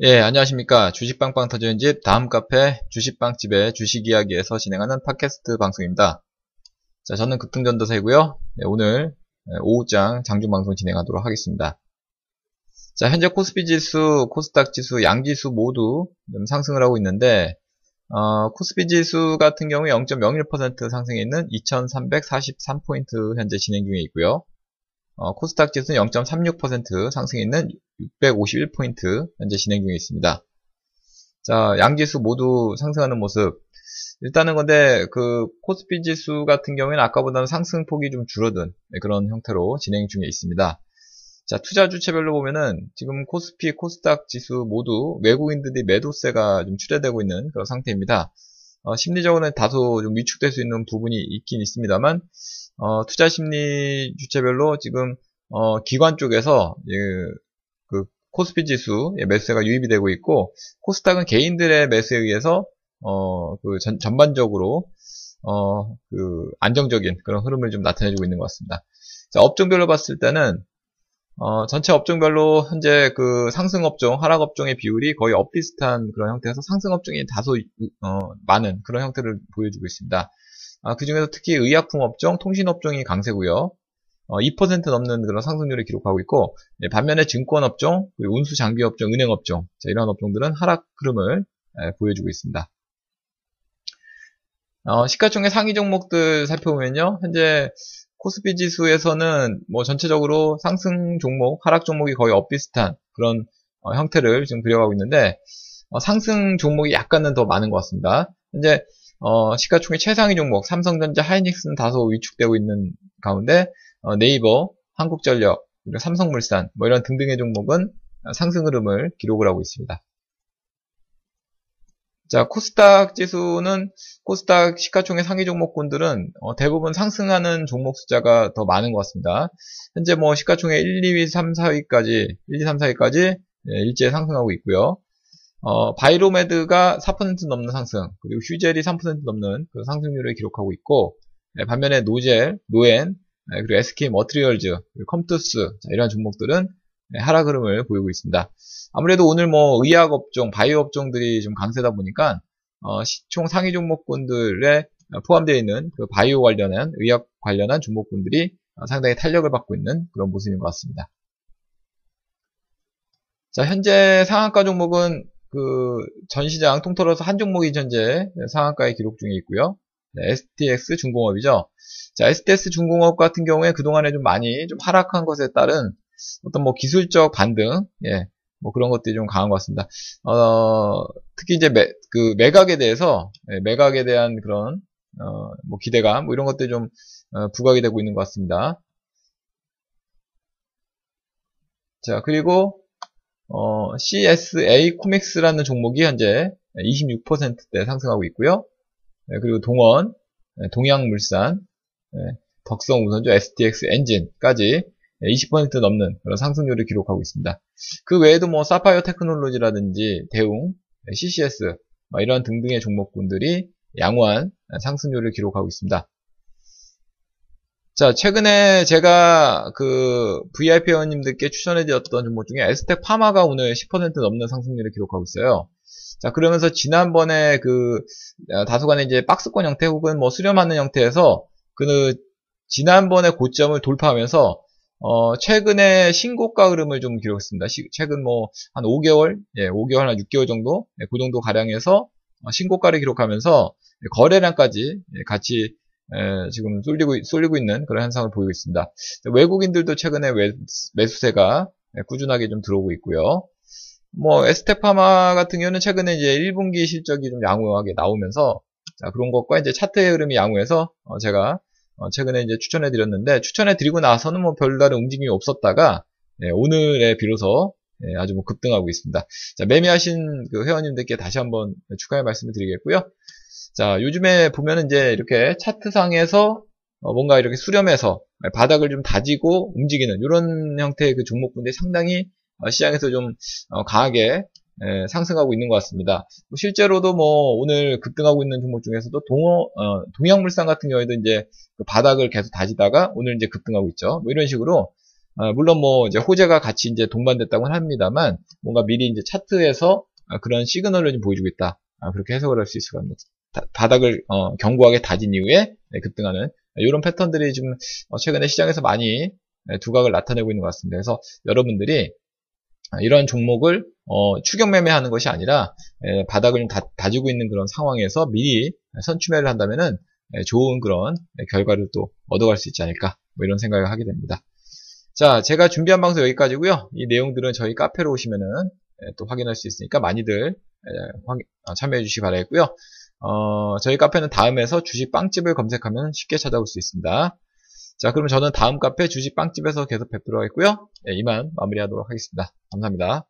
예, 안녕하십니까. 주식빵빵 터지는 집, 다음 카페, 주식빵집의 주식 이야기에서 진행하는 팟캐스트 방송입니다. 자, 저는 급등전도사이고요. 예, 오늘 예, 오후장 장중 방송 진행하도록 하겠습니다. 자, 현재 코스피 지수, 코스닥 지수, 양지수 모두 상승을 하고 있는데, 어, 코스피 지수 같은 경우에 0.01% 상승해 있는 2343포인트 현재 진행 중에 있고요. 어, 코스닥 지수는 0.36% 상승해 있는 651포인트 현재 진행 중에 있습니다. 자, 양지수 모두 상승하는 모습. 일단은 근데 그 코스피 지수 같은 경우에는 아까보다는 상승폭이 좀 줄어든 그런 형태로 진행 중에 있습니다. 자, 투자 주체별로 보면은 지금 코스피, 코스닥 지수 모두 외국인들이 매도세가 좀 출해되고 있는 그런 상태입니다. 어, 심리적으로는 다소 좀 위축될 수 있는 부분이 있긴 있습니다만 어, 투자 심리 주체별로 지금 어, 기관 쪽에서 예, 그 코스피 지수 예, 매수세가 유입이 되고 있고 코스닥은 개인들의 매수에 의해서 어, 그 전, 전반적으로 어, 그 안정적인 그런 흐름을 좀 나타내주고 있는 것 같습니다. 자, 업종별로 봤을 때는 어, 전체 업종별로 현재 그 상승 업종, 하락 업종의 비율이 거의 엇비슷한 그런 형태에서 상승 업종이 다소 어, 많은 그런 형태를 보여주고 있습니다. 아, 그 중에서 특히 의약품 업종, 통신 업종이 강세고요. 어, 2% 넘는 그런 상승률을 기록하고 있고 네, 반면에 증권 업종, 그리고 운수 장비 업종, 은행 업종 자, 이런 업종들은 하락 흐름을 에, 보여주고 있습니다. 어, 시가총액 상위 종목들 살펴보면요, 현재 코스피 지수에서는 뭐 전체적으로 상승 종목, 하락 종목이 거의 엇비슷한 그런 어, 형태를 지금 그려가고 있는데 어, 상승 종목이 약간은 더 많은 것 같습니다. 현재 어, 시가총액 최상위 종목 삼성전자, 하이닉스는 다소 위축되고 있는 가운데 어, 네이버, 한국전력, 그리고 삼성물산 뭐 이런 등등의 종목은 상승 흐름을 기록을 하고 있습니다. 자, 코스닥 지수는 코스닥 시가총액 상위 종목군들은 어, 대부분 상승하는 종목 숫자가 더 많은 것 같습니다. 현재 뭐 시가총액 1, 2위, 3, 4위까지 1, 2, 3, 4위까지 예, 일제히 상승하고 있고요. 어, 바이로메드가 4% 넘는 상승, 그리고 휴젤이 3% 넘는 그 상승률을 기록하고 있고, 네, 반면에 노젤, 로엔, 네, 그리고 SK 머트리얼즈, 컴투스, 이런 종목들은 네, 하락 흐름을 보이고 있습니다. 아무래도 오늘 뭐 의약 업종, 바이오 업종들이 좀 강세다 보니까, 어, 시총 상위 종목군들에 포함되어 있는 그 바이오 관련한, 의학 관련한 종목군들이 상당히 탄력을 받고 있는 그런 모습인 것 같습니다. 자, 현재 상한가 종목은 그 전시장 통틀어서 한 종목이 현재 상한가에 기록 중에 있고요. 네, STX 중공업이죠. 자, STX 중공업 같은 경우에 그동안에 좀 많이 좀 하락한 것에 따른 어떤 뭐 기술적 반등, 예, 뭐 그런 것들이 좀 강한 것 같습니다. 어, 특히 이제 매, 그 매각에 대해서, 예, 매각에 대한 그런, 어, 뭐 기대감, 뭐 이런 것들이 좀, 어, 부각이 되고 있는 것 같습니다. 자, 그리고, 어, CSA 코믹스라는 종목이 현재 26%대 상승하고 있고요. 네, 그리고 동원, 네, 동양물산, 네, 덕성 우선주, STX 엔진까지 20% 넘는 그런 상승률을 기록하고 있습니다. 그 외에도 뭐 사파이어 테크놀로지라든지 대웅, CCS 이런 등등의 종목군들이 양호한 상승률을 기록하고 있습니다. 자, 최근에 제가 그 VIP 회원님들께 추천해드렸던 종목 중에 에스텍 파마가 오늘 10% 넘는 상승률을 기록하고 있어요. 자, 그러면서 지난번에 그 다소간의 이제 박스권 형태 혹은 뭐 수렴하는 형태에서 그 지난번에 고점을 돌파하면서 어, 최근에 신고가 흐름을 좀 기록했습니다. 시, 최근 뭐, 한 5개월, 예, 5개월, 한 6개월 정도, 예, 그 정도 가량해서 어, 신고가를 기록하면서 거래량까지 예, 같이 에, 지금 쏠리고, 쏠리고 있는 그런 현상을 보이고 있습니다. 외국인들도 최근에 매, 매수세가 꾸준하게 좀 들어오고 있고요. 뭐, 에스테파마 같은 경우는 최근에 이제 1분기 실적이 좀 양호하게 나오면서, 자, 그런 것과 이제 차트의 흐름이 양호해서, 어, 제가, 어, 최근에 이제 추천해 드렸는데, 추천해 드리고 나서는 뭐 별다른 움직임이 없었다가, 예, 오늘에 비로소, 예, 아주 뭐 급등하고 있습니다. 자, 매매하신 그 회원님들께 다시 한번 축하의 말씀을 드리겠고요. 자, 요즘에 보면은 이제 이렇게 차트상에서 어 뭔가 이렇게 수렴해서 바닥을 좀 다지고 움직이는 이런 형태의 그 종목군들이 상당히 어 시장에서 좀 어 강하게 에, 상승하고 있는 것 같습니다. 뭐 실제로도 뭐 오늘 급등하고 있는 종목 중에서도 동어, 어, 동양물산 같은 경우에도 이제 그 바닥을 계속 다지다가 오늘 이제 급등하고 있죠. 뭐 이런 식으로 어, 물론 뭐 이제 호재가 같이 이제 동반됐다고는 합니다만 뭔가 미리 이제 차트에서 어, 그런 시그널을 좀 보여주고 있다. 아, 그렇게 해석을 할 수 있을 것 같습니다. 다- 바닥을 어, 견고하게 다진 이후에 네, 급등하는 이런 패턴들이 좀 어, 최근에 시장에서 많이 네, 두각을 나타내고 있는 것 같습니다. 그래서 여러분들이 아, 이런 종목을 어, 추격 매매하는 것이 아니라 에, 바닥을 좀 다, 다지고 있는 그런 상황에서 미리 선추매를 한다면은 에, 좋은 그런 결과를 또 얻어갈 수 있지 않을까 뭐 이런 생각을 하게 됩니다. 자, 제가 준비한 방송 여기까지고요. 이 내용들은 저희 카페로 오시면은 에, 또 확인할 수 있으니까 많이들 어, 참여해 주시기 바라겠고요. 어, 저희 카페는 다음에서 주식 빵집을 검색하면 쉽게 찾아올 수 있습니다. 자, 그럼 저는 다음 카페 주식 빵집에서 계속 뵙도록 하겠고요. 예, 이만 마무리하도록 하겠습니다. 감사합니다.